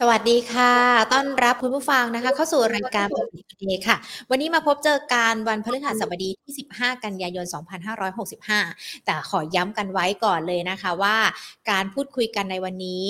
สวัสดีค่ะ ต้อนรับคุณผู้ฟังนะคะ เข้าสู่รายการปกติเดค่ะ วันนี้มาพบเจอการวันพฤหัสบดีที่ 15 กันยายน 2565 แต่ขอย้ำกันไว้ก่อนเลยนะคะว่า การพูดคุยกันในวันนี้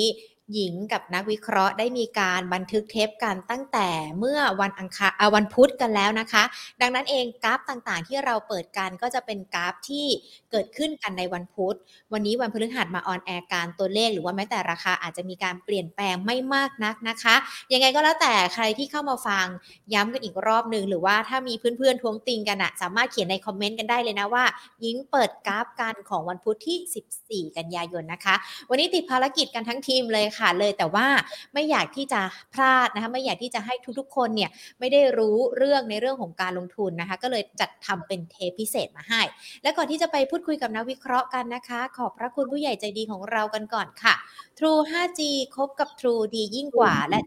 หญิงกับนักวิเคราะห์ได้มีการบันทึกเทปกันตั้งแต่เมื่อวันอังคารวันพุธกันแล้วนะคะ ดังนั้นเองกราฟต่างๆ ที่เราเปิดกันก็จะเป็นกราฟที่เกิดขึ้นกันในวันพุธ วันนี้วันพฤหัสมา on air กันตัวเลข หรือว่าแม้แต่ราคาอาจจะมีการเปลี่ยนแปลงไม่มากนักนะคะ ยังไงก็แล้วแต่ใครที่เข้ามาฟังย้ำกันอีกรอบหนึ่งหรือว่าถ้ามีเพื่อนๆท้วงติงกันอะสามารถเขียนใน comment กันได้เลยนะว่าหญิงเปิดกราฟกันของวันพุธที่ 14 กันยายนนะคะ วันนี้ติดภารกิจกันทั้งทีมเลยค่ะเลยแต่ว่าไม่อยากที่จะพลาดนะคะไม่อยากที่จะให้ทุกๆ คนเนี่ยไม่ได้รู้เรื่องในเรื่องของการลงทุนนะคะก็เลยจัดทำเป็นเทปพิเศษมาให้ และก่อนที่จะไปพูดคุยกับนักวิเคราะห์กันนะคะ ขอบพระคุณผู้ใหญ่ใจดีของเรากันก่อนค่ะ True 5G คบกับ True ดียิ่งกว่าและ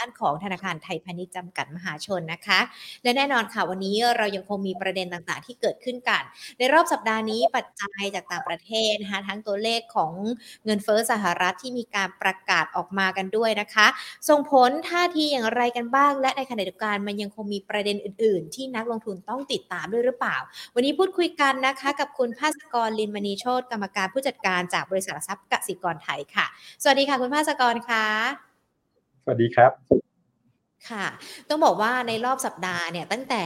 ด้านของธนาคารไทยพาณิชย์จำกัดมหาชนนะคะ และแน่นอนค่ะวันนี้เรายังคงมีประเด็นต่างๆ ที่เกิดขึ้นกัน ในรอบสัปดาห์นี้ปัจจัยจากต่างประเทศนะคะทั้งตัวเลขของเงินเฟ้อสหรัฐที่มีการประกาศออกมากันด้วยนะคะ ส่งผลท่าทีอย่างไรกันบ้าง และในขณะเดียวกันมันยังคงมีประเด็นอื่น ๆ ที่นักลงทุนต้องติดตามด้วยหรือเปล่า วันนี้พูดคุยกันนะคะ กับคุณภาสกรลินมณีโชตกรรมการผู้จัดการจากบริษัททรัพย์กสิกรไทยค่ะ สวัสดีค่ะคุณภาสกรค่ะ สวัสดีครับค่ะ ต้องบอกว่าในรอบสัปดาห์เนี่ยตั้งแต่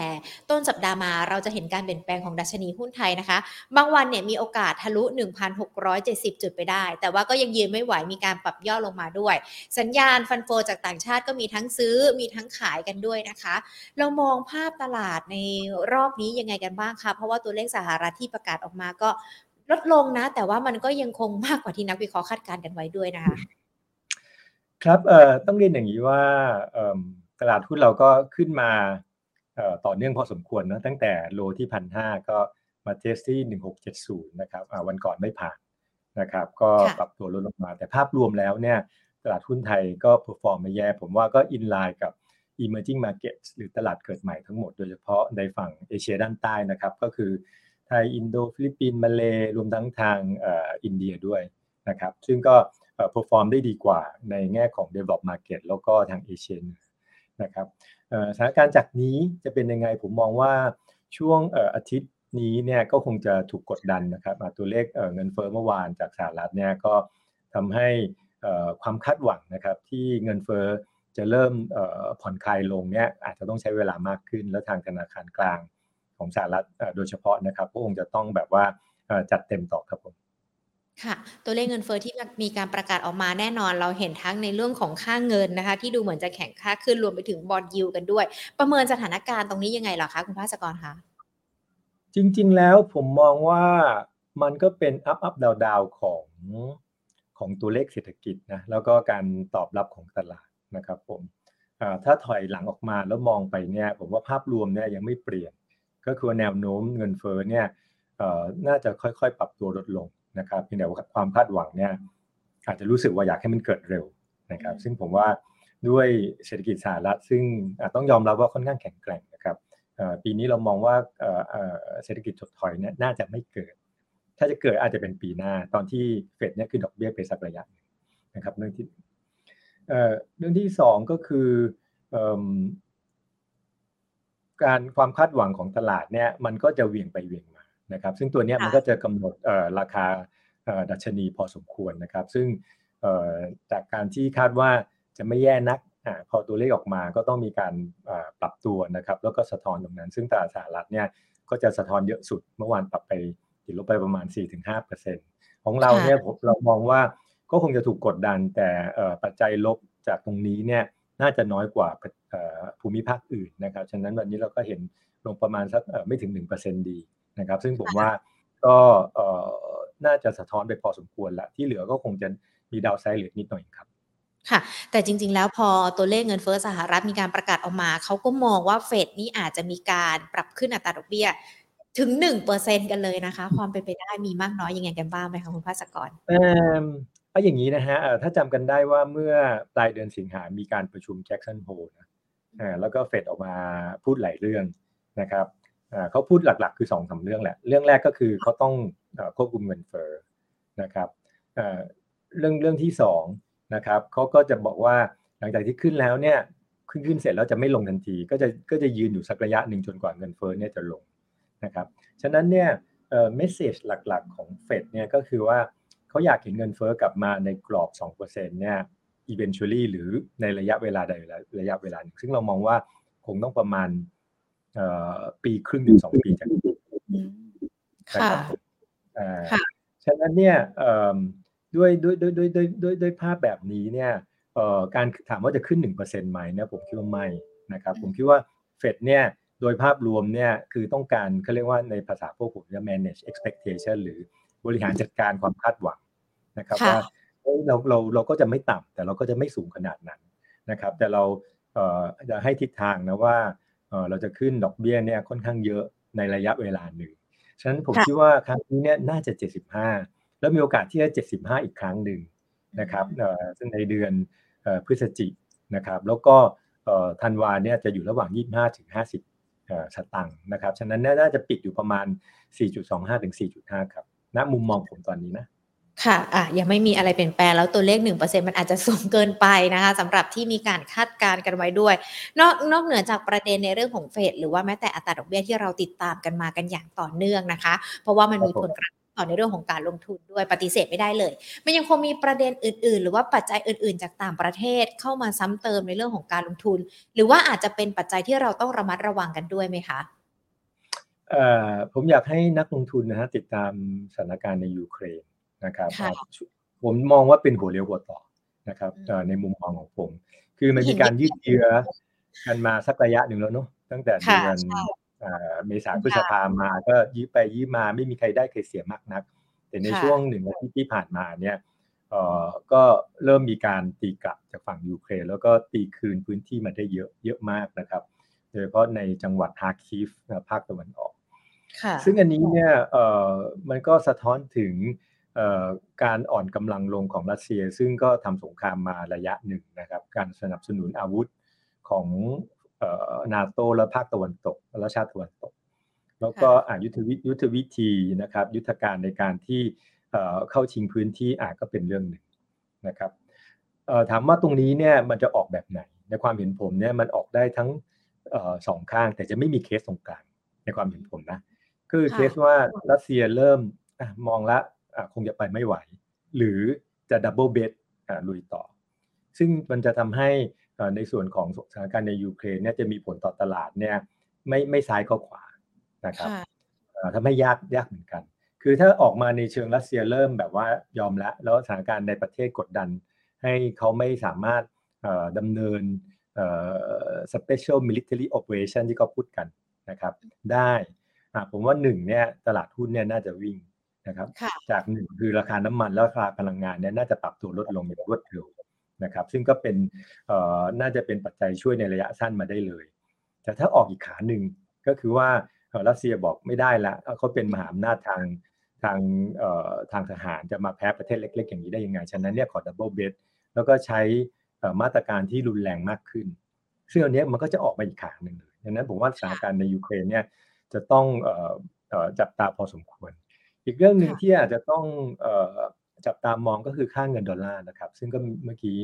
ต้นสัปดาห์มาเราจะเห็นการเปลี่ยนแปลงของดัชนีหุ้นไทยนะคะ บางวันเนี่ยมีโอกาสทะลุ 1,670 จุดไปได้ แต่ว่าก็ยังยืนไม่ไหวมีการปรับย่อลงมาด้วย สัญญาณฟันโฟจากต่างชาติก็มีทั้งซื้อมีทั้งขายกันด้วยนะคะ เรามองภาพตลาดในรอบนี้ยังไงกันบ้างคะเพราะว่าตัวเลขสหรัฐที่ประกาศออกมาก็ลดลงนะ แต่ว่ามันก็ยังคงมากกว่าที่นักวิเคราะห์คาดการณ์กันไว้ด้วยนะคะ ครับเอ่อต้องเรียนอย่างนี้ว่าเอ่อตลาดหุ้นเราก็ขึ้นมาต่อเนื่องพอสมควรนะตั้งแต่โลที่พันห้าก็มาเทสที่หนึ่งหกเจ็ดศูนย์นะครับวันก่อนไม่ผ่านนะครับ ก็ปรับตัวลดลงมา แต่ภาพรวมแล้วเนี่ยตลาดหุ้นไทยก็ perform ไม่แย่ ผมว่าก็ in line กับ emerging markets หรือตลาดเกิดใหม่ทั้งหมดโดยเฉพาะในฝั่งเอเชียด้านใต้นะครับ ก็คือไทย อินโด ฟิลิปปินส์มาเลรวมทั้งทางอินเดียด้วยนะครับ ซึ่งก็ perform ได้ดีกว่าในแง่ของ developed market แล้วก็ทางเอเชียนะครับสถานการณ์จากนี้จะเป็นยังไงผมมองว่าช่วงอาทิตย์นี้เนี่ยก็คงจะถูกกดดันนะครับตัวเลขเงินเฟ้อเมื่อวานจากสหรัฐเนี่ยก็ทำให้ความคาดหวังนะครับที่เงินเฟ้อจะเริ่มผ่อนคลายลงเนี่ยอาจจะต้องใช้เวลามากขึ้น แล้วทางธนาคารกลางของสหรัฐโดยเฉพาะนะครับก็คงจะต้องแบบว่าจัดเต็มต่อครับผม ค่ะ ตัวเลขเงินเฟ้อที่มีการประกาศออกมาแน่นอน เราเห็นทั้งในเรื่องของค่าเงินนะคะ ที่ดูเหมือนจะแข็งค่าขึ้นรวมไปถึงบอลยูกันด้วย ประเมินสถานการณ์ตรงนี้ยังไงหรอคะ คุณภาสกรคะ จริง ๆ แล้วผมมองว่ามันก็เป็นอัพอัพดาวดาวของของตัวเลขเศรษฐกิจนะแล้วก็การตอบรับของตลาดนะครับผมถ้าถอยหลังออกมาแล้วมองไปเนี่ยผมว่าภาพรวมเนี่ยยังไม่เปลี่ยน ก็คือแนวโน้มเงินเฟ้อเนี่ยน่าจะค่อยๆ ปรับตัวลดลง นะครับเพียงแต่ว่าความคาดหวังเนี่ยอาจจะรู้สึกว่าอยากให้มันเกิดเร็วนะครับ ซึ่งผมว่าด้วยเศรษฐกิจสหรัฐ ซึ่งต้องยอมรับว่าค่อนข้างแข็งแกร่งนะครับปีนี้เรามองว่าเศรษฐกิจถดถอยเนี่ยน่าจะไม่เกิด ถ้าจะเกิดอาจจะเป็นปีหน้า ตอนที่เฟดเนี่ยขึ้นดอกเบี้ยไปสักระยะนะครับเรื่องที่เรื่องที่สองก็คือการความคาดหวังของตลาดเนี่ยมันก็จะเวียงไปเวียงมา นะครับ ซึ่งตัวนี้มันก็จะกำหนดราคาดัชนีพอสมควรนะครับ ซึ่งจากการที่คาดว่าจะไม่แย่นักอพอตัวเลขออกมาก็ต้องมีการปรับตัวนะครับ แล้วก็สะท้อนตรงนั้น ซึ่งตลาดสหรัฐเนี่ยก็จะสะท้อนเยอะสุดเมื่อวานปรับไปติดลบไปประมาณ 4-5%ของเราเนี่ยเรามองว่าก็คงจะถูกกดดันแต่ปัจจัยลบจากตรงนี้เนี่ยน่าจะน้อยกว่าภูมิภาคอื่นนะครับ ฉะนั้นวันนี้เราก็เห็นลงประมาณสักไม่ถึง 1%ดี นะครับ ซึ่งผมว่าก็น่าจะสะท้อนไปพอสมควรละที่เหลือก็คงจะมีดาวไซด์เหลือนิดหน่อยครับค่ะ แต่จริง ๆ แล้วพอตัวเลขเงินเฟ้อสหรัฐมีการประกาศออกมา เขาก็มองว่าเฟดนี่อาจจะมีการปรับขึ้นอัตราดอกเบี้ยถึงหนึ่งเปอร์เซ็นกันเลยนะคะ ความเป็นไปได้มีมากน้อยยังไงกันบ้างไหมคะคุณภาสกรเออเอาอย่างนี้นะฮะถ้าจำกันได้ว่าเมื่อปลายเดือนสิงหามีการประชุมแจ็คสันโฮนะแล้วก็เฟดออกมาพูดหลายเรื่องนะครับ เขาพูดหลักๆ คือสองสาเรื่องแหละ เรื่องแรกก็คือเขาต้องควบคุมเงินเฟ้อนะครับเรื่องเรื่องที่สองนะครับเขาก็จะบอกว่าหลังจากที่ขึ้นแล้วเนี่ยขึ้นขึ้นเสร็จแล้วจะไม่ลงทันที ก็จะก็จะยืนอยู่สักระยะหนึ่งจนกว่าเงินเฟ้อเนี่ยจะลงนะครับฉะนั้นเนี่ยเมสเซจหลักๆของเฟดเนี่ยก็คือว่าเขาอยากเห็นเงินเฟ้อกลับมาในกรอบ 2%เนี่ย eventually หรือในระยะเวลาใดระยะเวลาหนึ่งซึ่งเรามองว่าคงต้องประมาณ ปีครึ่งถึงสองปีจากนี้ค่ะฉะนั้นเนี่ยด้วยด้วยด้วยด้วยด้วยด้วยด้วยภาพแบบนี้เนี่ยการถามว่าจะขึ้น1%ไหมเนี่ยผมคิดว่าไม่นะครับผมคิดว่าเฟดเนี่ยโดยภาพรวมเนี่ยคือต้องการเขาเรียกว่าในภาษาพวกผมจะ manage expectation หรือบริหารจัดการความคาดหวังนะครับว่าเราเราเราก็จะไม่ต่ำแต่เราก็จะไม่สูงขนาดนั้นนะครับ แต่เราจะให้ทิศทางนะว่า เราจะขึ้นดอกเบี้ยเนี่ยค่อนข้างเยอะในระยะเวลาหนึ่ง ฉะนั้นผมคิดว่าครั้งนี้เนี่ยน่าจะ 75 แล้วมีโอกาสที่จะ 75 อีกครั้งหนึ่งนะครับซึ่งในเดือนพฤศจิกนะครับ แล้วก็ธันวาเนี่ยจะอยู่ระหว่าง 25 ถึง 50สตังค์นะครับ ฉะนั้นน่าจะปิดอยู่ประมาณ 4.25 ถึง 4.5 ครับ ณ มุมมองผมตอนนี้นะ ค่ะอะยังไม่มีอะไรเปลี่ยนแปลงแล้วตัวเลข 1%มันอาจจะสูงเกินไปนะคะสำหรับที่มีการคาดการณ์กันไว้ด้วย นอกนอกเหนือจากประเด็นในเรื่องของเฟดหรือว่าแม้แต่อัตราดอกเบี้ยที่เราติดตามกันมากันอย่างต่อเนื่องนะคะ เพราะว่ามันมีผลกระทบต่อในเรื่องของการลงทุนด้วยปฏิเสธไม่ได้เลย มันยังคงมีประเด็นอื่น ๆ หรือว่าปัจจัยอื่น ๆ จากต่างประเทศเข้ามาซ้ำเติมในเรื่องของการลงทุน หรือว่าอาจจะเป็นปัจจัยที่เราต้องระมัดระวังกันด้วยไหมคะผมอยากให้นักลงทุนนะฮะติดตามสถานการณ์ในยูเครน นะครับผมมองว่าเป็นหัวเรียวหัวต่อนะครับในมุมมองของผม คือมันมีการยืดเยื้อกันมาสักระยะหนึ่งแล้วเนาะตั้งแต่เดือนเมษาพฤษภามาก็ยื้อไปยื้อมาไม่มีใครได้ใครเสียมากนัก แต่ในช่วงหนึ่งอาทิตย์ที่ผ่านมาเนี่ยก็เริ่มมีการตีกลับจากฝั่งยูเครนแล้วก็ตีคืนพื้นที่มาได้เยอะเยอะมากนะครับ โดยเฉพาะในจังหวัดฮาคิฟภาคตะวันออกซึ่งอันนี้เนี่ยมันก็สะท้อนถึง การอ่อนกำลังลงของรัสเซีย ซึ่งก็ทำสงครามมาระยะหนึ่งนะครับ การสนับสนุนอาวุธของนาโตและภาคตะวันตก และชาติตะวันตก แล้วก็อายุทธวิยุทธวิธีนะครับ ยุทธการในการที่เข้าชิงพื้นที่อาจก็เป็นเรื่องหนึ่งนะครับถามว่าตรงนี้เนี่ยมันจะออกแบบไหน ในความเห็นผมเนี่ยมันออกได้ทั้งสองข้างแต่จะไม่มีเคสตรงกลางในความเห็นผมนะคือเคสว่ารัสเซียเริ่มมองละ คงจะไปไม่ไหว หรือจะ double bet ลุยต่อ ซึ่งมันจะทำให้ในส่วนของสถานการณ์ในยูเครนเนี่ยจะมีผลต่อตลาดเนี่ยไม่ไม่ซ้ายก็ขวานะครับทำให้ยากยากเหมือนกัน คือถ้าออกมาในเชิงรัสเซียเริ่มแบบว่ายอมละแล้วสถานการณ์ในประเทศกดดัน ให้เขาไม่สามารถดำเนิน special military operation ที่เขาพูดกันนะครับ ได้ผมว่าหนึ่งเนี่ยตลาดหุ้นเนี่ยน่าจะวิ่ง นะครับ จากหนึ่งคือราคาน้ำมันแล้วราคาพลังงานเนี่ยน่าจะปรับตัวลดลงอย่างรวดเร็วนะครับ ซึ่งก็เป็นน่าจะเป็นปัจจัยช่วยในระยะสั้นมาได้เลย แต่ถ้าออกอีกขาหนึ่งก็คือว่ารัสเซียบอกไม่ได้ละเขาเป็นมหาอำนาจทางทางทางทหารจะมาแพ้ประเทศเล็ก ๆ อย่างนี้ได้ยังไง ฉะนั้นเนี่ยขอ double bet แล้วก็ใช้มาตรการที่รุนแรงมากขึ้นซึ่งอันนี้มันก็จะออกมาอีกขาหนึ่งเลยดังนั้นผมว่าสถานการณ์ในยูเครนเนี่ยจะต้องจับตาพอสมควร อีกเรื่องหนึ่งที่อาจจะต้องจับตามองก็คือค่าเงินดอลลาร์นะครับ ซึ่งก็เมื่อกี้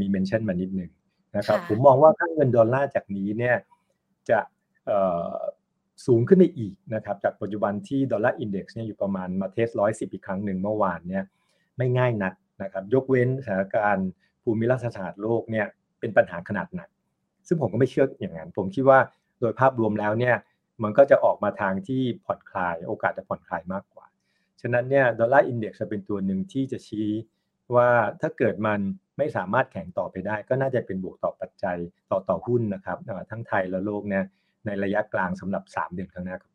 มี mention มานิดหนึ่งนะครับ ผมมองว่าค่าเงินดอลลาร์จากนี้เนี่ยจะสูงขึ้นไปอีกนะครับ จากปัจจุบันที่ดอลลาร์อินเด็กซ์เนี่ยอยู่ประมาณมาเทสร้อยสิบอีกครั้งหนึ่งเมื่อวานเนี่ยไม่ง่ายนักนะครับ ยกเว้นสถานการณ์ภูมิรัฐศาสตร์โลกเนี่ยเป็นปัญหาขนาดหนัก ซึ่งผมก็ไม่เชื่ออย่างนั้น ผมคิดว่าโดยภาพรวมแล้วเนี่ยมันก็จะออกมาทางที่ผ่อนคลายโอกาสจะผ่อนคลายมากกว่า ฉะนั้นเนี่ยดอลลาร์อินเด็กซ์จะเป็นตัวหนึ่งที่จะชี้ว่าถ้าเกิดมันไม่สามารถแข็งต่อไปได้ ก็น่าจะเป็นบวกต่อปัจจัยต่อต่อหุ้นนะครับทั้งไทยและโลกเนี่ยในระยะกลางสำหรับ 3 เดือนข้างหน้าครับ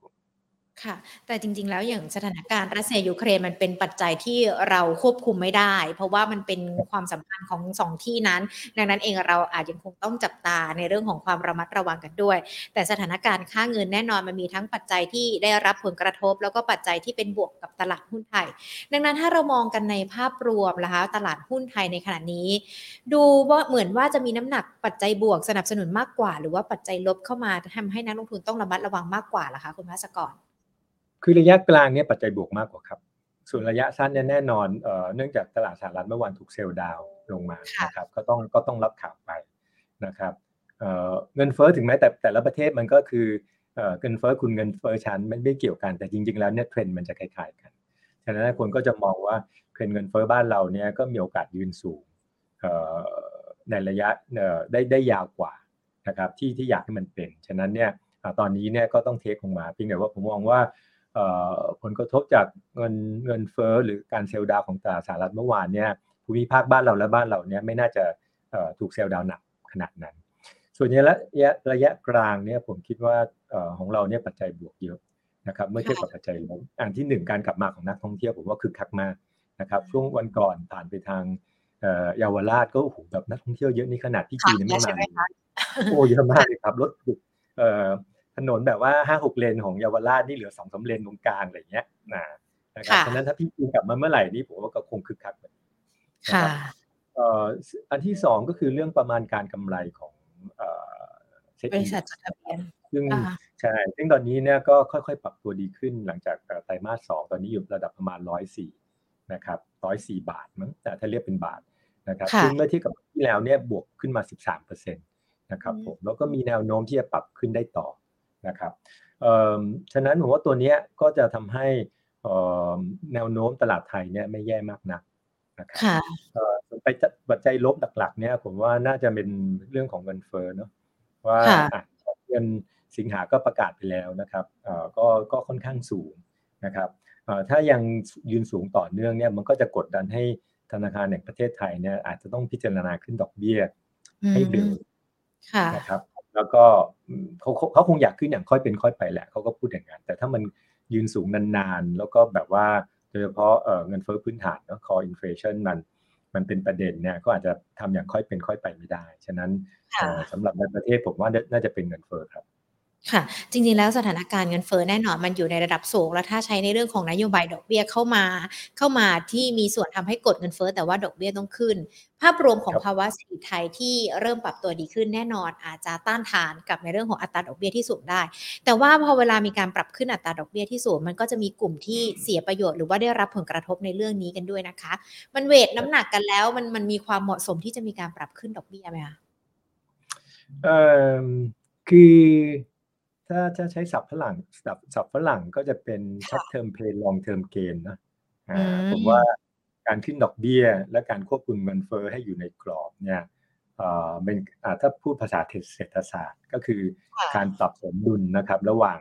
ค่ะ แต่จริง ๆ แล้วอย่างสถานการณ์รัสเซียยูเครนมันเป็นปัจจัยที่เราควบคุมไม่ได้ เพราะว่ามันเป็นความสัมพันธ์ของสองที่นั้น ดังนั้นเองเราอาจยังคงต้องจับตาในเรื่องของความระมัดระวังกันด้วย แต่สถานการณ์ค่าเงินแน่นอนมันมีทั้งปัจจัยที่ได้รับผลกระทบ แล้วก็ปัจจัยที่เป็นบวกกับตลาดหุ้นไทย ดังนั้นถ้าเรามองกันในภาพรวมนะคะตลาดหุ้นไทยในขณะนี้ ดูว่าเหมือนว่าจะมีน้ำหนักปัจจัยบวกสนับสนุนมากกว่า หรือว่าปัจจัยลบเข้ามาทำให้นักลงทุนต้องระมัดระวังมากกว่าล่ะคะคุณพัสกร คือระยะกลางเนี่ยปัจจัยบวกมากกว่าครับ ส่วนระยะสั้นเนี่ยแน่นอนเนื่องจากตลาดสหรัฐเมื่อวานถูกเซลล์ดาวลงมานะครับก็ต้องก็ต้องรับข่าวไปนะครับเงินเฟ้อถึงแม้แต่แต่ละประเทศมันก็คือเงินเฟ้อคุณเงินเฟ้อชั้นไม่ไม่เกี่ยวกันแต่จริง ๆ แล้วเนี่ยเทรนด์มันจะคล้ายๆกันฉะนั้นคนก็จะมองว่าเทรนด์เงินเฟ้อบ้านเราเนี่ยก็มีโอกาสยืนสูงในระยะได้ได้ยาวกว่านะครับที่ที่อยากให้มันเป็น ฉะนั้นเนี่ยตอนนี้เนี่ยก็ต้องเทคลงมาเพียงแต่ว่าผมมองว่า ผลกระทบจากเงินเงินเฟ้อหรือการเซลล์ดาวของตลาดสหรัฐเมื่อวานเนี่ยภูมิภาคบ้านเราและบ้านเราเนี่ยไม่น่าจะถูกเซลล์ดาวหนักขนาดนั้น ส่วนในระยะระยะกลางเนี่ยผมคิดว่าของเราเนี่ยปัจจัยบวกเยอะนะครับเมื่อเทียบกับปัจจัยลบอันที่หนึ่งการกลับมาของนักท่องเที่ยวผมว่าคึกคักมากนะครับช่วงวันก่อนผ่านไปทางเยาวราชก็โอ้โหแบบนักท่องเที่ยวเยอะนี่ขนาดที่จีนไม่มาโอ้เยอะมากเลยครับรถ ถนนแบบว่าห้าหกเลนของเยาวราชนี่เหลือสองสาเลนตรงกลางอะไรเงี้ยนะนะครับฉะนั้นถ้าพี่จีนกลับมาเมื่อไหร่นี่ผมว่าก็คงคึกคักเลยค่ะอันที่สองก็คือเรื่องประมาณการกำไรของบริษัทจดทะเบียนซึ่งใช่ซึ่งตอนนี้เนี่ยก็ค่อยๆ ปรับตัวดีขึ้นหลังจากไตรมาสสองตอนนี้อยู่ระดับประมาณร้อยสี่นะครับร้อยสี่บาทมั้งแต่ถ้าเรียกเป็นบาทนะครับซึ่งเมื่อเทียบกับที่แล้วเนี่ยบวกขึ้นมา13เปอร์เซ็นต์นะครับผมแล้วก็มีแนวโน้มที่จะปรับขึ้นได้ต่อ นะครับฉะนั้นผมว่าตัวนี้ก็จะทำให้แนวโน้มตลาดไทยเนี่ยไม่แย่มากนักนะครับไปปัจจัยลบหลักๆเนี่ยผมว่าน่าจะเป็นเรื่องของเงินเฟ้อเนาะว่าเงินสิงหาก็ประกาศไปแล้วนะครับก็ก็ค่อนข้างสูงนะครับถ้ายังยืนสูงต่อเนื่องเนี่ยมันก็จะกดดันให้ธนาคารแห่งประเทศไทยเนี่ยอาจจะต้องพิจารณาขึ้นดอกเบี้ยให้เร็วนะครับ แล้วก็เขาเขาคงอยากขึ้นอย่างค่อยเป็นค่อยไปแหละเขาก็พูดอย่างนั้นแต่ถ้ามันยืนสูงนานๆ แล้วก็แบบว่าโดยเฉพาะเงินเฟ้อพื้นฐานเนาะ core inflation มันมันเป็นประเด็นเนี่ยก็อาจจะทำอย่างค่อยเป็นค่อยไปไม่ได้ ฉะนั้นสำหรับในประเทศผมว่าน่าจะเป็นเงินเฟ้อครับ ค่ะ จริง ๆ แล้วสถานการณ์เงินเฟ้อแน่นอนมันอยู่ในระดับสูง แล้วถ้าใช้ในเรื่องของนโยบายดอกเบี้ยเข้ามา เข้ามาที่มีส่วนทำให้กดเงินเฟ้อแต่ว่าดอกเบี้ยต้องขึ้น ภาพรวมของภาวะเศรษฐกิจไทยที่เริ่มปรับตัวดีขึ้นแน่นอน อาจจะต้านทานกับในเรื่องของอัตราดอกเบี้ยที่สูงได้ แต่ว่าพอเวลามีการปรับขึ้นอัตราดอกเบี้ยที่สูงมันก็จะมีกลุ่มที่เสียประโยชน์หรือว่าได้รับผลกระทบในเรื่องนี้กันด้วยนะคะ มัน weight น้ำหนักกันแล้วมันมันมีความเหมาะสมที่จะมีการปรับขึ้นดอกเบี้ยไหมคะเอ่อคือ ถ้าถ้าใช้ศัพท์ฝรั่งศัพท์ศัพท์ฝรั่งก็จะเป็น short-term pain long-term gain นะผมว่าการขึ้นดอกเบี้ย และการควบคุมเงินเฟ้อให้อยู่ในกรอบเนี่ยเป็นถ้าพูดภาษาเศรษฐศาสตร์ก็คือการปรับสมดุลนะครับ ระหว่าง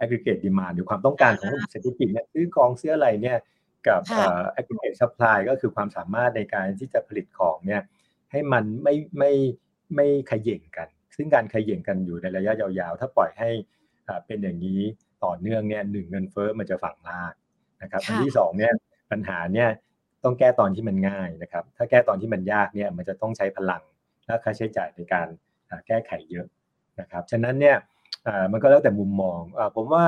aggregate demand หรือความต้องการของเศรษฐกิจเนี่ยซื้อกองเสื้ออะไรเนี่ยกับ aggregate supply ก็คือความสามารถในการที่จะผลิตของเนี่ยให้มันไม่ไม่ไม่ขย่งกัน ซึ่งการขย่งกันอยู่ในระยะยาวๆ ถ้าปล่อยให้เป็นอย่างนี้ต่อเนื่องเนี่ยหนึ่งเงินเฟ้อมันจะฝังลากนะครับอันที่สองเนี่ยปัญหาเนี่ยต้องแก้ตอนที่มันง่ายนะครับ ถ้าแก้ตอนที่มันยากเนี่ยมันจะต้องใช้พลังและค่าใช้จ่ายในการแก้ไขเยอะนะครับฉะนั้นเนี่ยมันก็แล้วแต่มุมมองผมว่า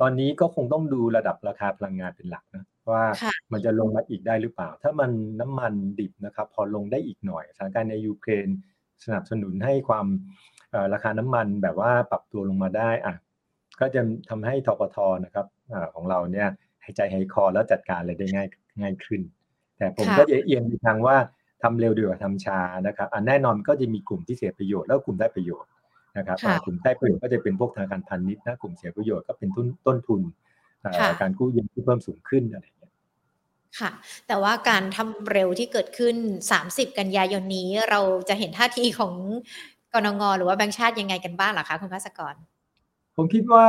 ตอนนี้ก็คงต้องดูระดับราคาพลังงานเป็นหลักนะว่ามันจะลงมาอีกได้หรือเปล่า ถ้ามันน้ำมันดิบนะครับ พอลงได้อีกหน่อยสถานการณ์ในยูเครน สนับสนุนให้ความราคาน้ำมันแบบว่าปรับตัวลงมาได้อะก็จะทำให้ทปทนะครับอของเราเนี่ยหายใจหายคอแล้วจัดการอะไรได้ง่ายง่ายขึ้น แต่ผมก็จะเอียงไปทางว่าทำเร็วดีกว่าทำช้านะครับอันแน่นอนก็จะมีกลุ่มที่เสียประโยชน์แล้วกลุ่มได้ประโยชน์นะครับกลุ่มได้ประโยชน์ก็จะเป็นพวกธนาคารพาณิชย์นะกลุ่มเสียประโยชน์ก็เป็นต้นต้นทุนการกู้ยืมที่เพิ่มสูงขึ้นอะไร ค่ะ แต่ว่าการทำเร็วที่เกิดขึ้น 30 กันยายนนี้เราจะเห็นท่าทีของกนงหรือว่าแบงค์ชาติยังไงกันบ้างหรอคะคุณพัสกร ผมคิดว่า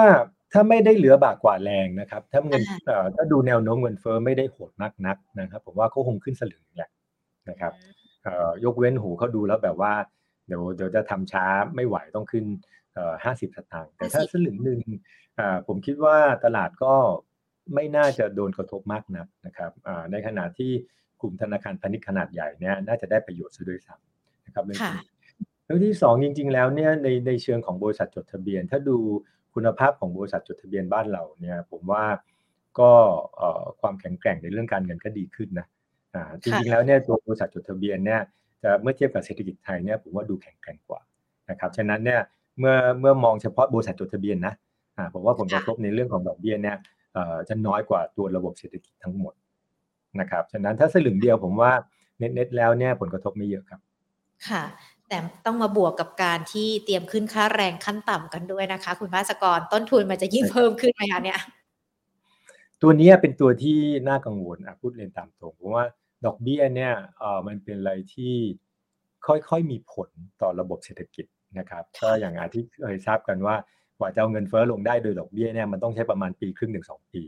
ถ้าไม่ได้เหลือบากกว่าแรงนะครับ ถ้าเงินถ้าดูแนวโน้มเงินเฟ้อไม่ได้โหดนักนักนะครับ ผมว่าเขาคงขึ้นสลึงแหละนะครับยกเว้นหูเขาดูแล้วแบบว่าเดี๋ยวเดี๋ยวจะทำช้าไม่ไหวต้องขึ้นห้าสิบสตางค์แต่ถ้าสลึงหนึ่งผมคิดว่าตลาดก็ ไม่น่าจะโดนกระทบมากนักนะครับในขณะที่กลุ่มธนาคารพาณิชย์ขนาดใหญ่เนี่ยน่าจะได้ประโยชน์ซะด้วยซ้ำนะครับเรื่องนี้เรื่องที่สองจริง ๆ แล้วเนี่ยในในเชิงของบริษัทจดทะเบียน ถ้าดูคุณภาพของบริษัทจดทะเบียนบ้านเราเนี่ยผมว่าก็ความแข็งแกร่งในเรื่องการเงินก็ดีขึ้นนะจริงๆแล้วเนี่ยตัวบริษัทจดทะเบียนเนี่ยจะเมื่อเทียบกับเศรษฐกิจไทยเนี่ยผมว่าดูแข็งแกร่งกว่านะครับฉะนั้นเนี่ยเมื่อเมื่อมองเฉพาะบริษัทจดทะเบียนนะผมว่าผลกระทบในเรื่องของดอกเบี้ยเนี่ย จะน้อยกว่าตัวระบบเศรษฐกิจทั้งหมดนะครับฉะนั้นถ้าสลึงเดียวผมว่าเน็ตๆแล้วเนี่ยผลกระทบไม่เยอะครับ ค่ะ แต่ต้องมาบวกกับการที่เตรียมขึ้นค่าแรงขั้นต่ำกันด้วยนะคะ คุณภาสกรต้นทุนมันจะยิ่งเพิ่มขึ้นไหมคะเนี่ยตัวนี้เป็นตัวที่น่ากังวลอะพูดเรียนตามตรงเพราะว่าดอกเบี้ยเนี่ยเออมันเป็นอะไรที่ค่อยๆมีผลต่อระบบเศรษฐกิจนะครับ ก็อย่างที่เคยทราบกันว่า กว่าจะเอาเงินเฟ้อลงได้โดยดอกเบี้ยเนี่ยมันต้องใช้ประมาณปีครึ่งถึงสองปี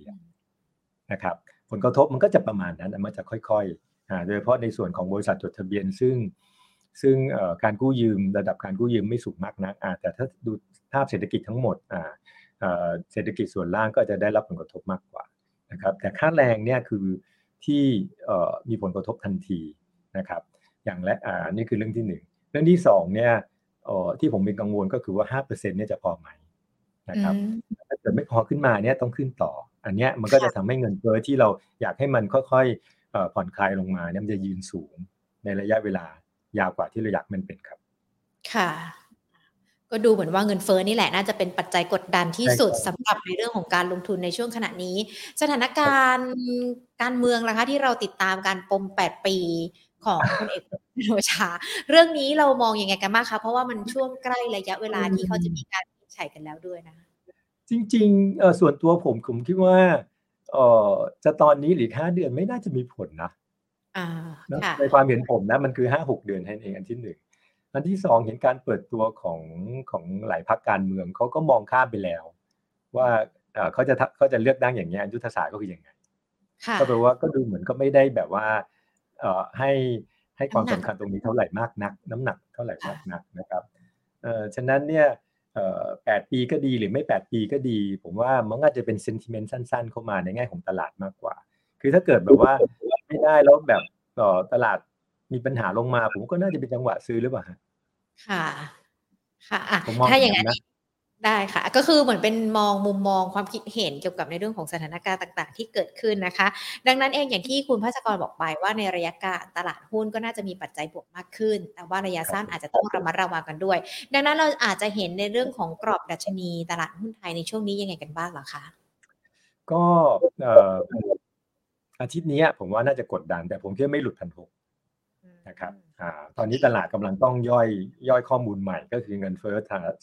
นะครับผลกระทบมันก็จะประมาณนั้นมันจะค่อยๆโดยเฉพาะในส่วนของบริษัทจดทะเบียนซึ่งซึ่งการกู้ยืมระดับการกู้ยืมไม่สูงมากนะแต่ถ้าดูภาพเศรษฐกิจทั้งหมดเศรษฐกิจส่วนล่างก็จะได้รับผลกระทบมากกว่านะครับแต่ค่าแรงเนี่ยคือที่มีผลกระทบทันทีนะครับอย่างและอ่านี่คือเรื่องที่หนึ่งเรื่องที่สองเนี่ยที่ผมเป็นกังวลก็คือว่าห้าเปอร์เซ็นเนี่ยจะพอไหม นะครับถ้าเกิดไม่พอขึ้นมาเนี่ยต้องขึ้นต่อ อันเนี้ยมันก็จะทำให้เงินเฟ้อที่เราอยากให้มันค่อยๆผ่อนคลายลงมาเนี่ยมันจะยืนสูงในระยะเวลายาวกว่าที่เราอยากมันเป็นครับ ค่ะ ก็ดูเหมือนว่าเงินเฟ้อนี่แหละน่าจะเป็นปัจจัยกดดันที่สุดสำหรับในเรื่องของการลงทุนในช่วงขณะนี้ สถานการณ์การเมืองล่ะคะที่เราติดตามการปมแปดปีของพลเอกประยุทธ์โอชา เรื่องนี้เรามองอยังไงกันบ้างคะเพราะว่ามันช่วงใกล้ระยะเวลาที่เขาจะมีการ วิจัยกันแล้วด้วยนะ จริงๆเออส่วนตัวผมผมคิดว่าเออจะตอนนี้หรือห้าเดือนไม่น่าจะมีผลนะในความเห็นผมนะ มันคือห้าหกเดือนแค่เองอันที่หนึ่งอันที่สองเห็นการเปิดตัวของของหลายพรรคการเมืองเขาก็มองข้ามไปแล้ว ว่าเขาจะเขาจะเลือกตั้งอย่างนี้ยุทธศาสตร์ก็คือยังไงก็แปลว่าก็ดูเหมือนก็ไม่ได้แบบว่าเอ่อให้ให้ความสำคัญตรงนี้เท่าไหร่มากนัก น้ำหนักเท่าไหร่มากนักนะครับเอ่อฉะนั้นเนี่ยเอ่อ แปดปีก็ดีหรือไม่แปดปีก็ดี ผมว่ามันอาจจะเป็นเซนติเมนต์สั้น ๆ เข้ามาในแง่ของตลาดมากกว่า คือถ้าเกิดแบบว่าไม่ได้แล้วแบบต่อตลาดมีปัญหาลงมา ผมก็น่าจะเป็นจังหวะซื้อหรือเปล่าค่ะ ค่ะ ถ้าอย่างนั้น ได้ค่ะ ก็คือเหมือนเป็นมองมุมมองความคิดเห็นเกี่ยวกับในเรื่องของสถานการณ์ต่างๆ ที่เกิดขึ้นนะคะ ดังนั้นเองอย่างที่คุณพัชกรบอกไปว่าในระยะกลางตลาดหุ้นก็น่าจะมีปัจจัยบวกมากขึ้น แต่ว่าระยะสั้นอาจจะต้องระมัดระวังกันด้วย ดังนั้นเราอาจจะเห็นในเรื่องของกรอบดัชนีตลาดหุ้นไทยในช่วงนี้ยังไงกันบ้างหรอคะก็อาทิตย์นี้ผมว่าน่าจะกดดัน แต่ผมคิดไม่หลุดพันหกนะครับอ่าตอนนี้ตลาดกำลังต้องย่อยย่อยข้อมูลใหม่ก็คือเงินเฟ้อ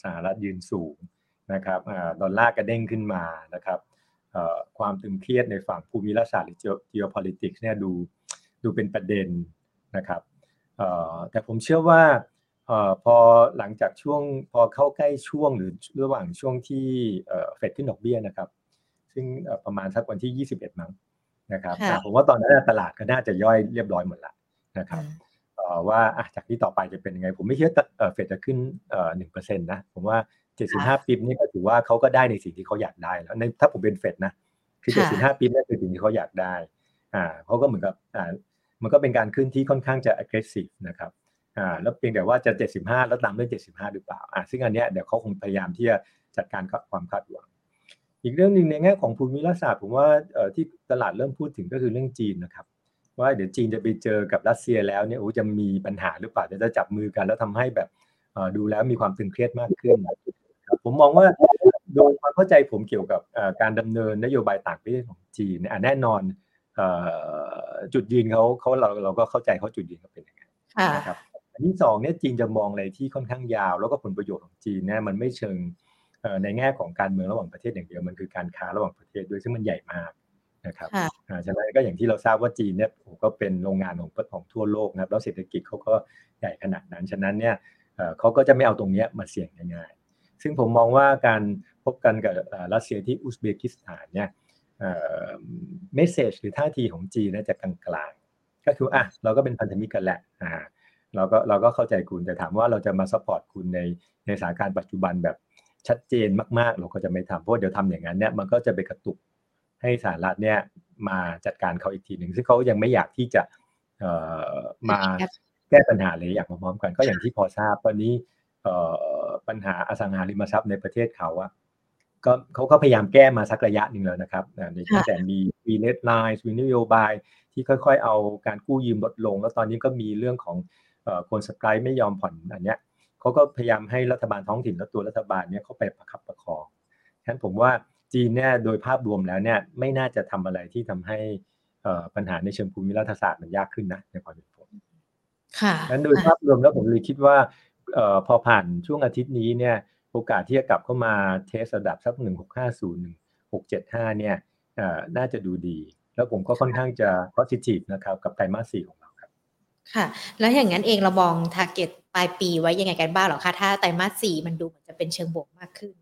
สหรัฐยืนสูง นะครับอ่าดอลลาร์กระเด้งขึ้นมานะครับความตึงเครียดในฝั่งภูมิรัฐศาสตร์หรือ geopolitics เนี่ยดูดูเป็นประเด็นนะครับแต่ผมเชื่อว่าพอหลังจากช่วงพอเข้าใกล้ช่วงหรือระหว่างช่วงที่เฟดขึ้นดอกเบี้ยนะครับ ซึ่งประมาณสักวันที่ 21 มั้งนะครับผมว่าตอนนั้นตลาดก็น่าจะย่อยเรียบร้อยหมดละนะครับว่าจากที่ต่อไปจะเป็นยังไง ผมไม่เชื่อเฟดจะขึ้นหนึ่งเปอร์เซ็นต์นะ ผมว่า เจ็ดสิบห้าปีนี่ก็ถือว่าเขาก็ได้ในสิ่งที่เขาอยากได้แล้วในถ้าผมเป็นเฟดนะคือเจ็ดสิบห้าปีนี่คือสิ่งที่เขาอยากได้อ่าเขาก็เหมือนกับอ่ามันก็เป็นการขึ้นที่ค่อนข้างจะ aggressive นะครับอ่าแล้วเพียงแต่ว่าจะ 75 แล้วตามด้วย 75 หรือเปล่าอ่าซึ่งอันเนี้ยเดี๋ยวเขาคงพยายามที่จะจัดการกับความคาดหวัง อีกเรื่องหนึ่งในแง่ของภูมิรัฐศาสตร์ผมว่าเอ่อที่ตลาดเริ่มพูดถึงก็คือเรื่องจีนนะครับ ว่าเดี๋ยวจีนจะไปเจอกับรัสเซียแล้วเนี่ยโอ้จะมีปัญหาหรือเปล่าจะจับมือกันแล้วทำให้แบบดูแล้วมีความตึงเครียดมากขึ้น ผมมองว่าโดยความเข้าใจผมเกี่ยวกับการดำเนินนโยบายต่างประเทศของจีนแน่นอนจุดยืนเขาเขาเราเราก็เข้าใจเขาจุดยืนเขาเป็นยังไงนะครับอันที่สองเนี่ยจีนจะมองอะไรที่ค่อนข้างยาว แล้วก็ผลประโยชน์ของจีนเนี่ยมันไม่เชิงในแง่ของการเมืองระหว่างประเทศอย่างเดียวมันคือการค้าระหว่างประเทศด้วยซึ่งมันใหญ่มากนะครับฉะนั้นก็อย่างที่เราทราบว่าจีนเนี่ยก็เป็นโรงงานของของทั่วโลกนะครับแล้วเศรษฐกิจเขาก็ใหญ่ขนาดนั้น ฉะนั้นเนี่ยเขาก็จะไม่เอาตรงนี้มาเสี่ยงง่ายๆ ซึ่งผมมองว่าการพบกันกับรัสเซียที่อุซเบกิสถานเนี่ย message หรือท่าทีของจีนน่าจะกลางๆ ก็คืออะเราก็เป็นพันธมิตรกันแหละอ่าเราก็เราก็เข้าใจคุณแต่ถามว่าเราจะมา support คุณในในสถานการณ์ปัจจุบันแบบชัดเจนมากๆ เราก็จะไม่ทำเพราะเดี๋ยวทำอย่างนั้นเนี่ยมันก็จะไปกระตุกให้สหรัฐเนี่ยมาจัดการเขาอีกทีหนึ่งซึ่งเขายังไม่อยากที่จะมาแก้ปัญหาเลยอยากมาพร้อมกันก็อย่างที่พอทราบตอนนี้ ปัญหาอสังหาริมทรัพย์ในประเทศเขาอะก็เขาก็พยายามแก้มาสักระยะหนึ่งแล้วนะครับในตั้งแต่มีวีเน็ตไลน์วีนโยบายที่ค่อยๆ เอาการกู้ยืมลดลง แล้วตอนนี้ก็มีเรื่องของคนสกายไม่ยอมผ่อนอันเนี้ยเขาก็พยายามให้รัฐบาลท้องถิ่นและตัวรัฐบาลเนี้ยเขาไปประคับประคองฉะนั้นผมว่าจีนเนี่ยโดยภาพรวมแล้วเนี่ยไม่น่าจะทำอะไรที่ทำให้ปัญหาในเชิงภูมิรัฐศาสตร์มันยากขึ้นนะในความเป็นผมค่ะนั้นโดยภาพรวมแล้วผมเลยคิดว่า พอผ่านช่วงอาทิตย์นี้เนี่ยโอกาสที่จะกลับเข้ามาเทสระดับสักหนึ่งหกห้าศูนย์หนึ่งหกเจ็ดห้าเนี่ยน่าจะดูดี แล้วผมก็ค่อนข้างจะ positive นะครับกับไตรมาสสี่ของเราครับ ค่ะ แล้วอย่างนั้นเองเรามอง target ปลายปีไว้ยังไงกันบ้างหรอคะ ถ้าไตรมาสสี่มันดูเหมือนจะเป็นเชิงบวกมากขึ้น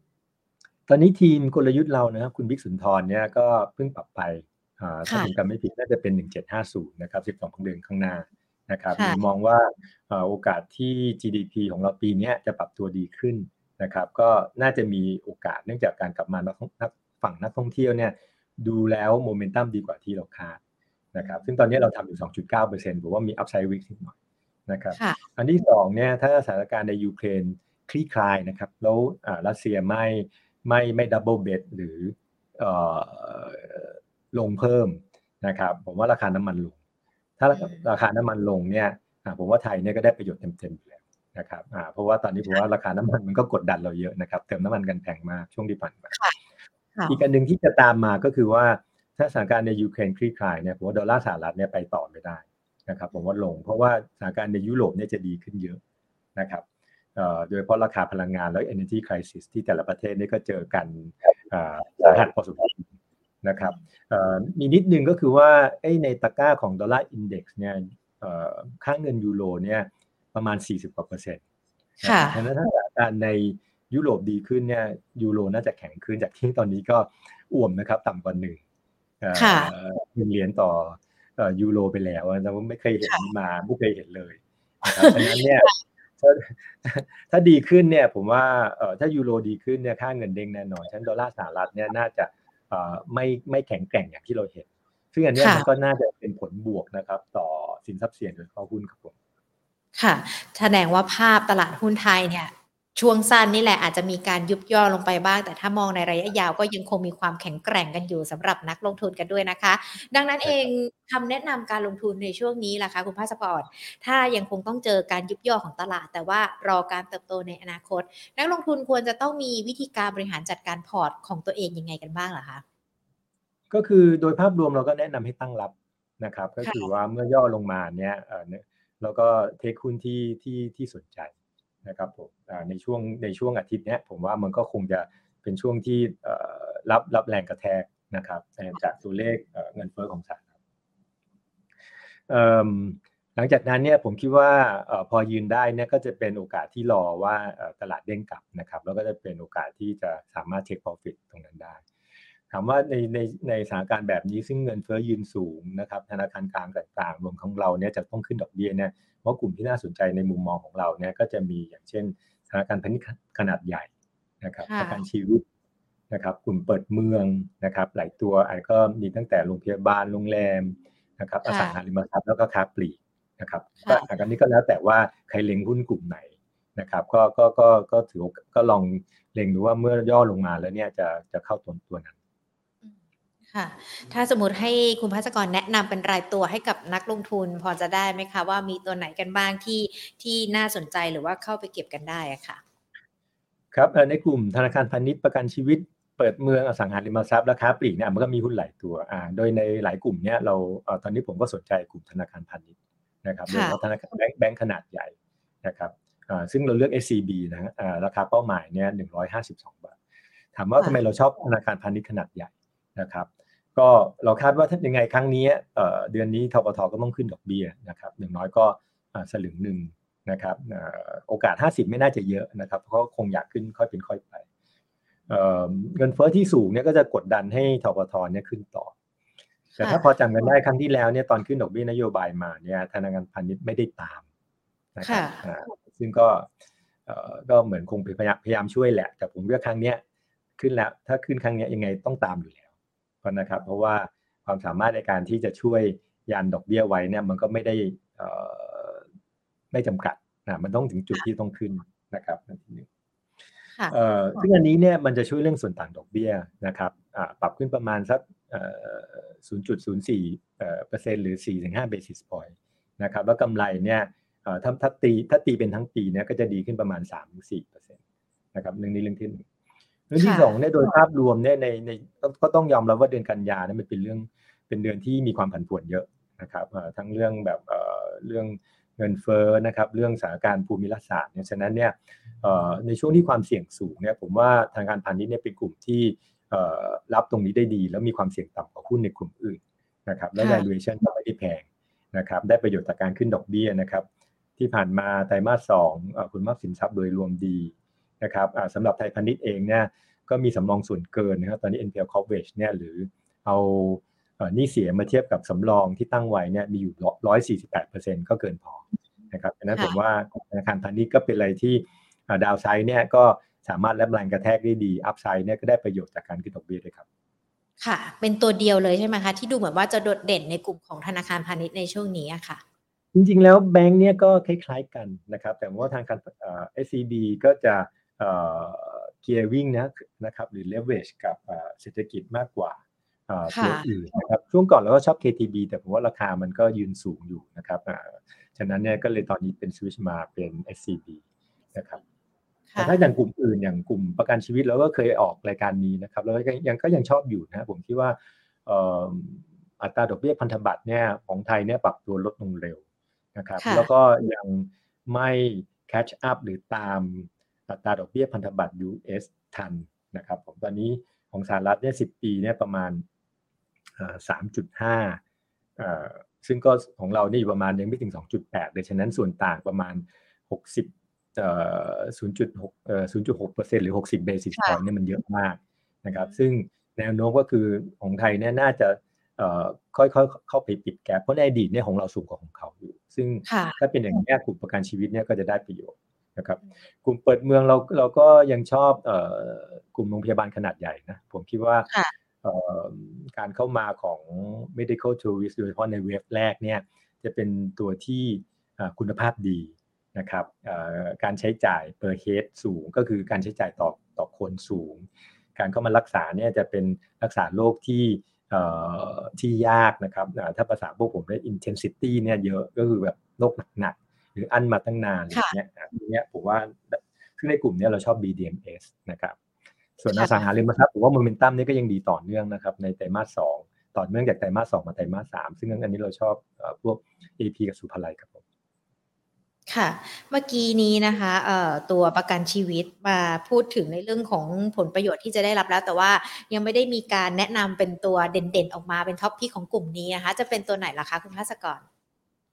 ตอนนี้ทีมกลยุทธ์เรานะครับ คุณบิ๊กสุนทรเนี่ยก็เพิ่งปรับไปถ้าผมจำไม่ผิดน่าจะเป็น 1750 นะครับ 12เดือนข้างหน้า นะครับมองว่าโอกาสที่ GDP ของเราปีนี้จะปรับตัวดีขึ้นนะครับ ก็น่าจะมีโอกาสเนื่องจากการกลับมานักฝั่งนักท่องเที่ยวเนี่ยดูแล้วโมเมนตัมดีกว่าที่เราคาดนะครับ ซึ่งตอนนี้เราทำอยู่ 2.9%ผมว่ามีอัพไซด์วิกนิดหน่อยนะครับ อันที่สองเนี่ยถ้าสถานการณ์ในยูเครนคลี่คลายนะครับ แล้วรัสเซียไม่ไม่ไม่ double bet หรือลงเพิ่มนะครับ ผมว่าราคาน้ำมันลง ถ้าราคาน้ำมันลงเนี่ยผมว่าไทยเนี่ยก็ได้ประโยชน์เต็มๆอยู่แล้วนะครับเพราะว่าตอนนี้ผมว่าราคาน้ำมันมันก็กดดันเราเยอะนะครับเติมน้ำมันกันแพงมากช่วงที่ผ่านมาอีกอันหนึ่งที่จะตามมาก็คือว่าถ้าสถานการณ์ในยูเครนคลี่คลายเนี่ยผมว่าดอลลาร์สหรัฐเนี่ยไปต่อไม่ได้นะครับผมว่าลง เพราะว่าสถานการณ์ในยุโรปเนี่ยจะดีขึ้นเยอะนะครับโดยเฉพาะราคาพลังงานแล้ว energy crisis ที่แต่ละประเทศนี่ก็เจอกันสาหัสพอสมควร นะครับมีนิดนึงก็คือว่าในตะกร้าของ Dollar Index เนี่ยค่าเงินยูโรเนี่ยประมาณ 40กว่าเปอร์เซ็นต์ค่ะดังนั้นถ้าสถานการณ์ในยุโรปดีขึ้นเนี่ยยูโรน่าจะแข็งขึ้นจากที่ตอนนี้ก็อ่วมนะครับต่ำกว่าหนึ่งหนึ่งเหรียญต่อยูโรไปแล้วเราไม่เคยเห็นมาไม่เคยเห็นเลยดังนั้นเนี่ยถ้าดีขึ้นเนี่ยผมว่าถ้ายูโรดีขึ้นเนี่ยค่าเงินเด้งแน่นอนชั้นดอลลาร์สหรัฐเนี่ยน่าจะ ไม่ไม่แข็งแกร่งอย่างที่เราเห็น ซึ่งอันนี้มันก็น่าจะเป็นผลบวกนะครับ ต่อสินทรัพย์เสี่ยงโดยเฉพาะหุ้นครับผมค่ะ แสดงว่าภาพตลาดหุ้นไทยเนี่ย ช่วงสั้นนี่แหละอาจจะมีการยุบย่อลงไปบ้าง แต่ถ้ามองในระยะยาวก็ยังคงมีความแข็งแกร่งกันอยู่สำหรับนักลงทุนกันด้วยนะคะ ดังนั้นเองคำแนะนำการลงทุนในช่วงนี้ล่ะคะคุณภาสปอร์ต ถ้ายังคงต้องเจอการยุบย่อของตลาด แต่ว่ารอการเติบโตในอนาคต นักลงทุนควรจะต้องมีวิธีการบริหารจัดการพอร์ตของตัวเองยังไงกันบ้างล่ะคะก็คือโดยภาพรวมเราก็แนะนำให้ตั้งรับนะครับ ก็คือว่าเมื่อย่อลงมาเนี่ยเราก็ take หุ้นที่ที่ที่สนใจ นะครับผมในช่วงในช่วงอาทิตย์นี้ผมว่ามันก็คงจะเป็นช่วงที่รับรับแรงกระแทกนะครับจากตัวเลขเงินเฟ้อของสหรัฐหลังจากนั้นเนี่ยผมคิดว่าพอยืนได้เนี่ยก็จะเป็นโอกาสที่รอว่าตลาดเด้งกลับนะครับ แล้วก็จะเป็นโอกาสที่จะสามารถเทคพอฟิตตรงนั้นได้ ถามว่าในในในสถานการณ์แบบนี้ซึ่งเงินเฟ้อยืนสูงนะครับธนาคารกลางต่างๆรวมของเราเนี่ยจะต้องขึ้นดอกเบี้ยเนี่ยเพราะกลุ่มที่น่าสนใจในมุมมองของเราเนี่ยก็จะมีอย่างเช่นธนาคารพาณิชย์ขนาดใหญ่นะครับธนาคารชีวิตนะครับกลุ่มเปิดเมืองนะครับหลายตัวอาจก็มีตั้งแต่โรงพยาบาลโรงแรมนะครับอสังหาริมทรัพย์แล้วก็ค้าปลีกนะครับก็อันนี้ก็แล้วแต่ว่าใครเล็งหุ้นกลุ่มไหนนะครับก็ก็ก็ก็ถือก็ลองเล็งดูว่าเมื่อย่อลงมาแล้วเนี่ยจะจะเข้าตัวตัวนั้น ค่ะ ถ้าสมมติให้คุณพัชกรแนะนำเป็นรายตัวให้กับนักลงทุน พอจะได้ไหมคะว่ามีตัวไหนกันบ้างที่ที่น่าสนใจหรือว่าเข้าไปเก็บกันได้อะค่ะ ครับในกลุ่มธนาคารพาณิชย์ประกันชีวิต เปิดเมืองอสังหาริมทรัพย์ราคาปลีกเนี่ยมันก็มีหุ้นหลายตัวอ่าโดยในหลายกลุ่มเนี่ยเราตอนนี้ผมก็สนใจกลุ่มธนาคารพาณิชย์นะครับโดยเฉพาะธนาคารแบงก์ขนาดใหญ่นะครับอ่าซึ่งเราเลือก SCB นะอ่าราคาเป้าหมายเนี่ยหนึ่งร้อยห้าสิบสองบาท ถามว่าทำไมเราชอบธนาคารพาณิชย์ขนาดใหญ่นะครับ ก็เราคาดว่าถ้ายังไงครั้งนี้เดือนนี้ทบทก็ต้องขึ้นดอกเบี้ยนะครับอย่างน้อยก็สลึงหนึ่งนะครับโอกาส 50 ไม่น่าจะเยอะนะครับเพราะคงอยากขึ้นค่อยเป็นค่อยไปเงินเฟอ้อที่สูงเนี่ยก็จะกดดันให้ทบทเนี่ยขึ้นต่อ แต่ถ้าพอจำกันได้ครั้งที่แล้วเนี่ยตอนขึ้นดอกเบี้ยนโยบายมาเนี่ยธนาคารพาณิชย์ไม่ได้ตามนะครับซึ่งก็ก็เหมือนคงพยายามพยายามช่วยแหละ แต่ผมเลือกครั้งนี้ขึ้นแล้วถ้าขึ้นครั้งนี้ยังไงต้องตามอยู่แล้ว นะครับ เพราะว่าความสามารถในการที่จะช่วยยันดอกเบี้ยไว้เนี่ยมันก็ไม่ได้ไม่จำกัดนะมันต้องถึงจุดที่ต้องขึ้นนะครับนั่นทีนึงซึ่งอันนี้เนี่ยมันจะช่วยเรื่องส่วนต่างดอกเบี้ยนะครับปรับขึ้นประมาณสัก 0.04เปอร์เซ็นต์หรือ 4-5 basis point นะครับแล้วกำไรเนี่ยถ้าถ้าตีถ้าตีเป็นทั้งปีเนี่ยก็จะดีขึ้นประมาณ 3-4เปอร์เซ็นต์นะครับเรื่องนี้เรื่องที่หนึ่ง เรื่องที่สองเนี่ยโดยภาพรวมเนี่ยในในก็ต้องยอมรับว่าเดือนกันยาเนี่ยมันเป็นเรื่องเป็นเดือนที่มีความผันผวนเยอะนะครับทั้งเรื่องแบบเรื่องเงินเฟ้อนะครับเรื่องสถานการณ์ภูมิรัฐศาสตร์เนี่ยฉะนั้นเนี่ยในช่วงที่ความเสี่ยงสูงเนี่ยผมว่าทางการพาณิชย์เนี่ยเป็นกลุ่มที่รับตรงนี้ได้ดี แล้วมีความเสี่ยงต่ำกว่าหุ้นในกลุ่มอื่นนะครับและ valuation ก็ไม่ได้แพงนะครับได้ประโยชน์จากการขึ้นดอกเบี้ยนะครับที่ผ่านมาไตรมาสสองคุณภาพสินทรัพย์โดยรวมดี นะครับสำหรับไทยพาณิชย์เองเนี่ยก็มีสำรองส่วนเกินนะครับตอนนี้ NPL coverage เนี่ยหรือเอานี่เสียมาเทียบกับสำรองที่ตั้งไว้เนี่ยมีอยู่ 148%ก็เกินพอนะครับดังนั้นผมว่าธนาคารพาณิชย์ก็เป็นอะไรที่ดาวไซด์เนี่ยก็สามารถรับแรงกระแทกได้ดี อัพไซด์เนี่ยก็ได้ประโยชน์จากการขึ้นดอกเบี้ยด้วยครับ ค่ะ เป็นตัวเดียวเลยใช่ไหมคะ ที่ดูเหมือนว่าจะโดดเด่นในกลุ่มของธนาคารพาณิชย์ในช่วงนี้ค่ะ จริงๆแล้วแบงค์เนี่ยก็คล้ายๆกันนะครับ แต่ว่าทางการเอสซีบีก็จะ เกียร์วิ่งนะนะครับหรือเลเวชกับเศรษฐกิจมากกว่าตัวอื่นนะครับช่วงก่อนเราก็ชอบ KTB แต่ผมว่าราคามันก็ยืนสูงอยู่นะครับฉะนั้นเนี่ยก็เลยตอนนี้เป็นสวิชมาเป็น SCB นะครับแต่ถ้าอย่างกลุ่มอื่นอย่างกลุ่มประกันชีวิตเราก็เคยออกรายการนี้นะครับแล้วก็ยังก็ยังชอบอยู่นะผมคิดว่าอัตราดอกเบี้ยพันธบัตรเนี่ยของไทยเนี่ยปรับตัวลดลงเร็วนะครับ แล้วก็ยังไม่ catch up หรือตาม อัตราดอกเบี้ยพันธบัตร US ทันนะครับผมตอนนี้ของสหรัฐเนี่ยสิปีเนี่ยประมาณสามจุดห้าซึ่งก็ของเรานี่ประมาณยังไม่ถึง 2.8เลยฉะนั้นส่วนต่างประมาณ 60เอ่อ0.6เอ่อ0.6เปอร์เซ็นต์หรือ 60 basis point เนี่ยมันเยอะมากนะครับซึ่งแนวโน้มก็คือของไทยเนี่ยน่าจะเอ่อค่อยๆเข้าไปปิดแกลเพราะในอดีตเนี่ยของเราสูงกว่าของเขาอยู่ ซึ่งถ้าเป็นอย่างนี้กลุ่มประกันชีวิตเนี่ยก็จะได้ประโยชน์ นะครับกลุ่มเปิดเมืองเราเราก็ยังชอบเอ่อกลุ่มโรงพยาบาลขนาดใหญ่นะผมคิดว่าการเข้ามาของ medical tourist โดยเฉพาะในเวฟแรกเนี่ยจะเป็นตัวที่คุณภาพดีนะครับการใช้จ่าย per head สูงก็คือการใช้จ่ายต่อต่อคนสูง การเข้ามารักษาเนี่ยจะเป็นรักษาโรคที่ที่ยากนะครับถ้าภาษาพวกผมเรียก intensity เนี่ยเยอะก็คือแบบโรคหนักๆ หรืออั้นมาตั้งนานอะไรเงี้ยทีเนี้ยผมว่าซึ่งในกลุ่มนี้เราชอบ BDMs นะครับ ส่วนอสังหาริมทรัพย์ผมว่าโมเมนตัมนี่ก็ยังดีต่อเนื่องนะครับในไตรมาสสองต่อเนื่องจากไตรมาสสองมาไตรมาสสามซึ่งอันนี้เราชอบพวก AP กับสุภาลัยครับผมค่ะ เมื่อกี้นี้นะคะเอ่อตัวประกันชีวิตมาพูดถึงในเรื่องของผลประโยชน์ที่จะได้รับแล้ว แต่ว่ายังไม่ได้มีการแนะนำเป็นตัวเด่นๆ ออกมาเป็นท็อปพี่ของกลุ่มนี้นะคะ จะเป็นตัวไหนล่ะคะคุณภาสกร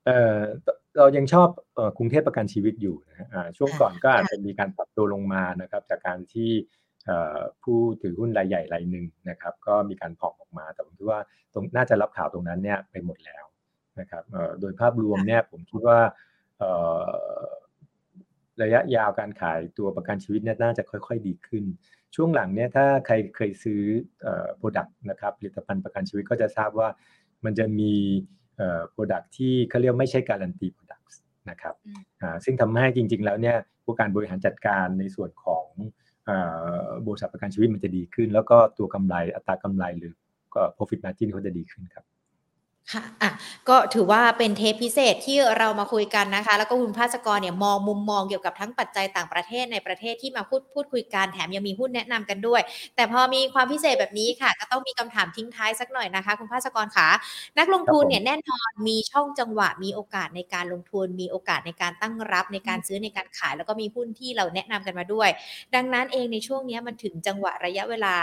เอ่อ เรายังชอบกรุงเทพประกันชีวิตอยู่นะฮะช่วงก่อนก็อาจจะมีการปรับตัวลงมานะครับจากการที่ผู้ถือหุ้นรายใหญ่รายหนึ่งนะครับ ก็มีการผ่องออกมา แต่ผมคิดว่าตรงน่าจะรับข่าวตรงนั้นเนี่ยไปหมดแล้วนะครับโดยภาพรวมเนี่ยผมคิดว่าระยะยาวการขายตัวประกันชีวิตเนี่ยน่าจะค่อย ๆ ดีขึ้น ช่วงหลังเนี่ยถ้าใครเคยซื้อ product นะครับผลิตภัณฑ์ประกันชีวิตก็จะทราบว่ามันจะมี product ที่เขาเรียกไม่ใช่ guarantee product นะครับซึ่งทำให้จริง ๆ แล้วเนี่ยผู้การบริหารจัดการในส่วนของบริษัทประกันชีวิตมันจะดีขึ้น แล้วก็ตัวกำไรอัตรากำไรหรือก็ profit margin เขาจะดีขึ้นครับ ค่ะอะ ก็ถือว่าเป็นเทปพิเศษที่เรามาคุยกันนะคะ แล้วก็คุณภาสกรเนี่ยมองมุมมองเกี่ยวกับทั้งปัจจัยต่างประเทศในประเทศที่มาพูดพูดคุยกันแถมยังมีหุ้นแนะนำกันด้วย แต่พอมีความพิเศษแบบนี้ค่ะ ก็ต้องมีคำถามทิ้งท้ายสักหน่อยนะคะ คุณภาสกรคะนักลงทุนเนี่ยแน่นอนมีช่องจังหวะมีโอกาสในการลงทุน มีโอกาสในการตั้งรับในการซื้อในการขาย แล้วก็มีหุ้นที่เราแนะนำกันมาด้วย ดังนั้นเองในช่วงนี้มันถึงจังหวะระยะเวลา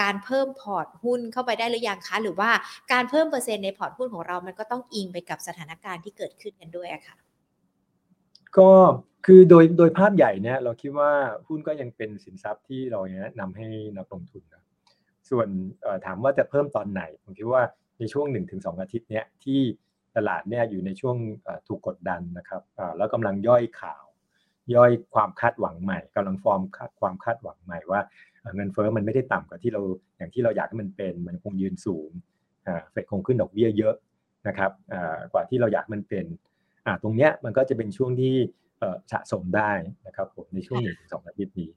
การเพิ่มพอร์ตหุ้นเข้าไปได้หรือยังคะหรือว่าการเพิ่มเปอร์เซ็นต์ในพอร์ตหุ้นของเรามันก็ต้องอิงไปกับสถานการณ์ที่เกิดขึ้นกันด้วยอะค่ะ ก็คือโดยโดยภาพใหญ่เนี่ยเราคิดว่าหุ้นก็ยังเป็นสินทรัพย์ที่เราแนะนำให้นักลงทุนนะส่วนถามว่าจะเพิ่มตอนไหน ผมคิดว่าในช่วง 1-2 อาทิตย์เนี้ยที่ตลาดเนี่ยอยู่ในช่วงถูกกดดันนะครับแล้วกำลังย่อยข่าว ย่อยความคาดหวังใหม่กำลังฟอร์มความคาดหวังใหม่ว่า เงินเฟ้อมันไม่ได้ต่ำกว่าที่เราอย่างที่เราอยากให้มันเป็น มันคงยืนสูง เฟดคงขึ้นดอกเบี้ยเยอะนะครับกว่าที่เราอยากมันเป็นตรงเนี้ยมันก็จะเป็นช่วงที่สะสมได้นะครับผมในช่วงหนึ่งถึงสองอาทิตย์นี้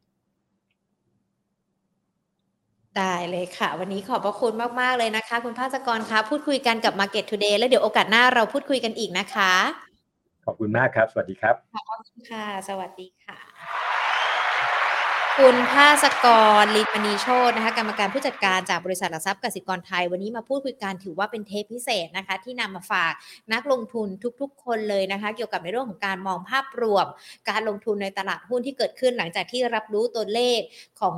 ได้เลยค่ะ วันนี้ขอบพระคุณมาก ๆ เลยนะคะ คุณภาสกรคะพูดคุยกันกับ Market Today แล้วเดี๋ยวโอกาสหน้าเราพูดคุยกันอีกนะคะ ขอบคุณมากครับ สวัสดีครับ ขอบคุณค่ะ สวัสดีค่ะ คุณภาสกรลินมณีโชตนะคะกรรมการผู้จัดการจากบริษัทหลักทรัพย์กสิกรไทย วันนี้มาพูดคุยกันถือว่าเป็นเทปพิเศษนะคะ ที่นำมาฝากนักลงทุนทุกๆ คนเลยนะคะ เกี่ยวกับในเรื่องของการมองภาพรวม การลงทุนในตลาดหุ้นที่เกิดขึ้นหลังจากที่รับรู้ตัวเลขของ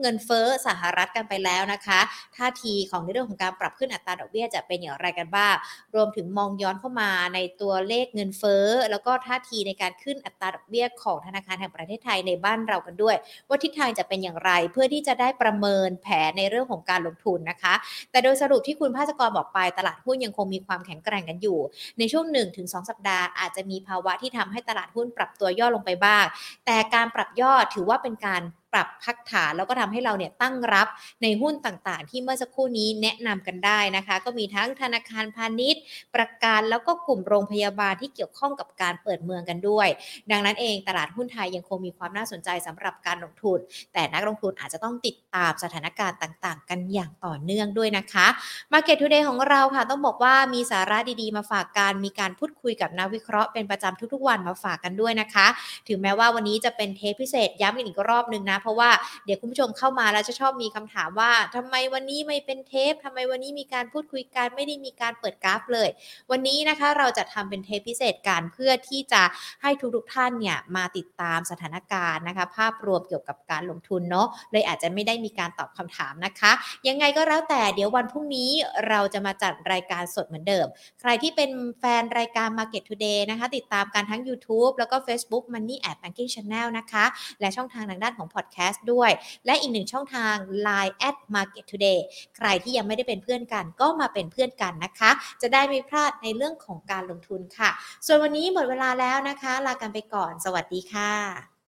เงินเฟ้อสหรัฐกันไปแล้วนะคะท่าทีของในเรื่องของการปรับขึ้นอัตราดอกเบี้ยจะเป็นอย่างไรกันบ้างรวมถึงมองย้อนเข้ามาในตัวเลขเงินเฟ้อแล้วก็ท่าทีในการขึ้นอัตราดอกเบี้ยของธนาคารแห่งประเทศไทยในบ้านเรากันด้วยว่าทิศทางจะเป็นอย่างไร เพื่อที่จะได้ประเมินแผนในเรื่องของการลงทุนนะคะ แต่โดยสรุปที่คุณภาสกรบอกไปตลาดหุ้นยังคงมีความแข็งแกร่งกันอยู่ ในช่วง 1-2 สัปดาห์อาจจะมีภาวะที่ทำให้ตลาดหุ้นปรับตัวย่อลงไปบ้าง แต่การปรับย่อถือว่าเป็นการปรับพักฐานแล้วก็ทำให้เราเนี่ยตั้งรับในหุ้นต่างๆ ที่เมื่อสักครู่นี้แนะนำกันได้นะคะ ก็มีทั้งธนาคารพาณิชย์ ประกันแล้วก็กลุ่มโรงพยาบาลที่เกี่ยวข้องกับการเปิดเมืองกันด้วย ดังนั้นเองตลาดหุ้นไทยยังคงมีความน่าสนใจสำหรับการลงทุน แต่นักลงทุนอาจจะต้องติดตามสถานการณ์ต่างๆ กันอย่างต่อเนื่องด้วยนะคะ Market Today ของเราค่ะต้องบอกว่ามีสาระดีๆ มาฝากกันมีการพูดคุยกับนักวิเคราะห์เป็นประจำทุกๆ วันมาฝากกันด้วยนะคะ ถึงแม้ว่าวันนี้จะเป็นเทปพิเศษย้ำอีกรอบนึงนะเพราะว่าเดี๋ยวคุณผู้ชมเข้ามาแล้วจะชอบมีคำถามว่าทำไมวันนี้ไม่เป็นเทปทำไมวันนี้มีการพูดคุยกันไม่ได้มีการเปิดกราฟเลย วันนี้นะคะเราจะทำเป็นเทปพิเศษกันเพื่อที่จะให้ทุกๆท่านเนี่ยมาติดตามสถานการณ์นะคะ ภาพรวมเกี่ยวกับการลงทุนเนาะเลยอาจจะไม่ได้มีการตอบคำถามนะคะ ยังไงก็แล้วแต่เดี๋ยววันพรุ่งนี้เราจะมาจัดรายการสดเหมือนเดิม ใครที่เป็นแฟนรายการ Market Today นะคะ ติดตามกันทั้ง YouTube แล้วก็ Facebook Money at Banking Channel นะคะ และช่องทางทางด้านของพอ Podcast ด้วย และอีกหนึ่งช่องทาง Line at Market Today ใครที่ยังไม่ได้เป็นเพื่อนกันก็มาเป็นเพื่อนกันนะคะ จะได้ไม่พลาดในเรื่องของการลงทุนค่ะ ส่วนวันนี้หมดเวลาแล้วนะคะ ลากันไปก่อน สวัสดีค่ะ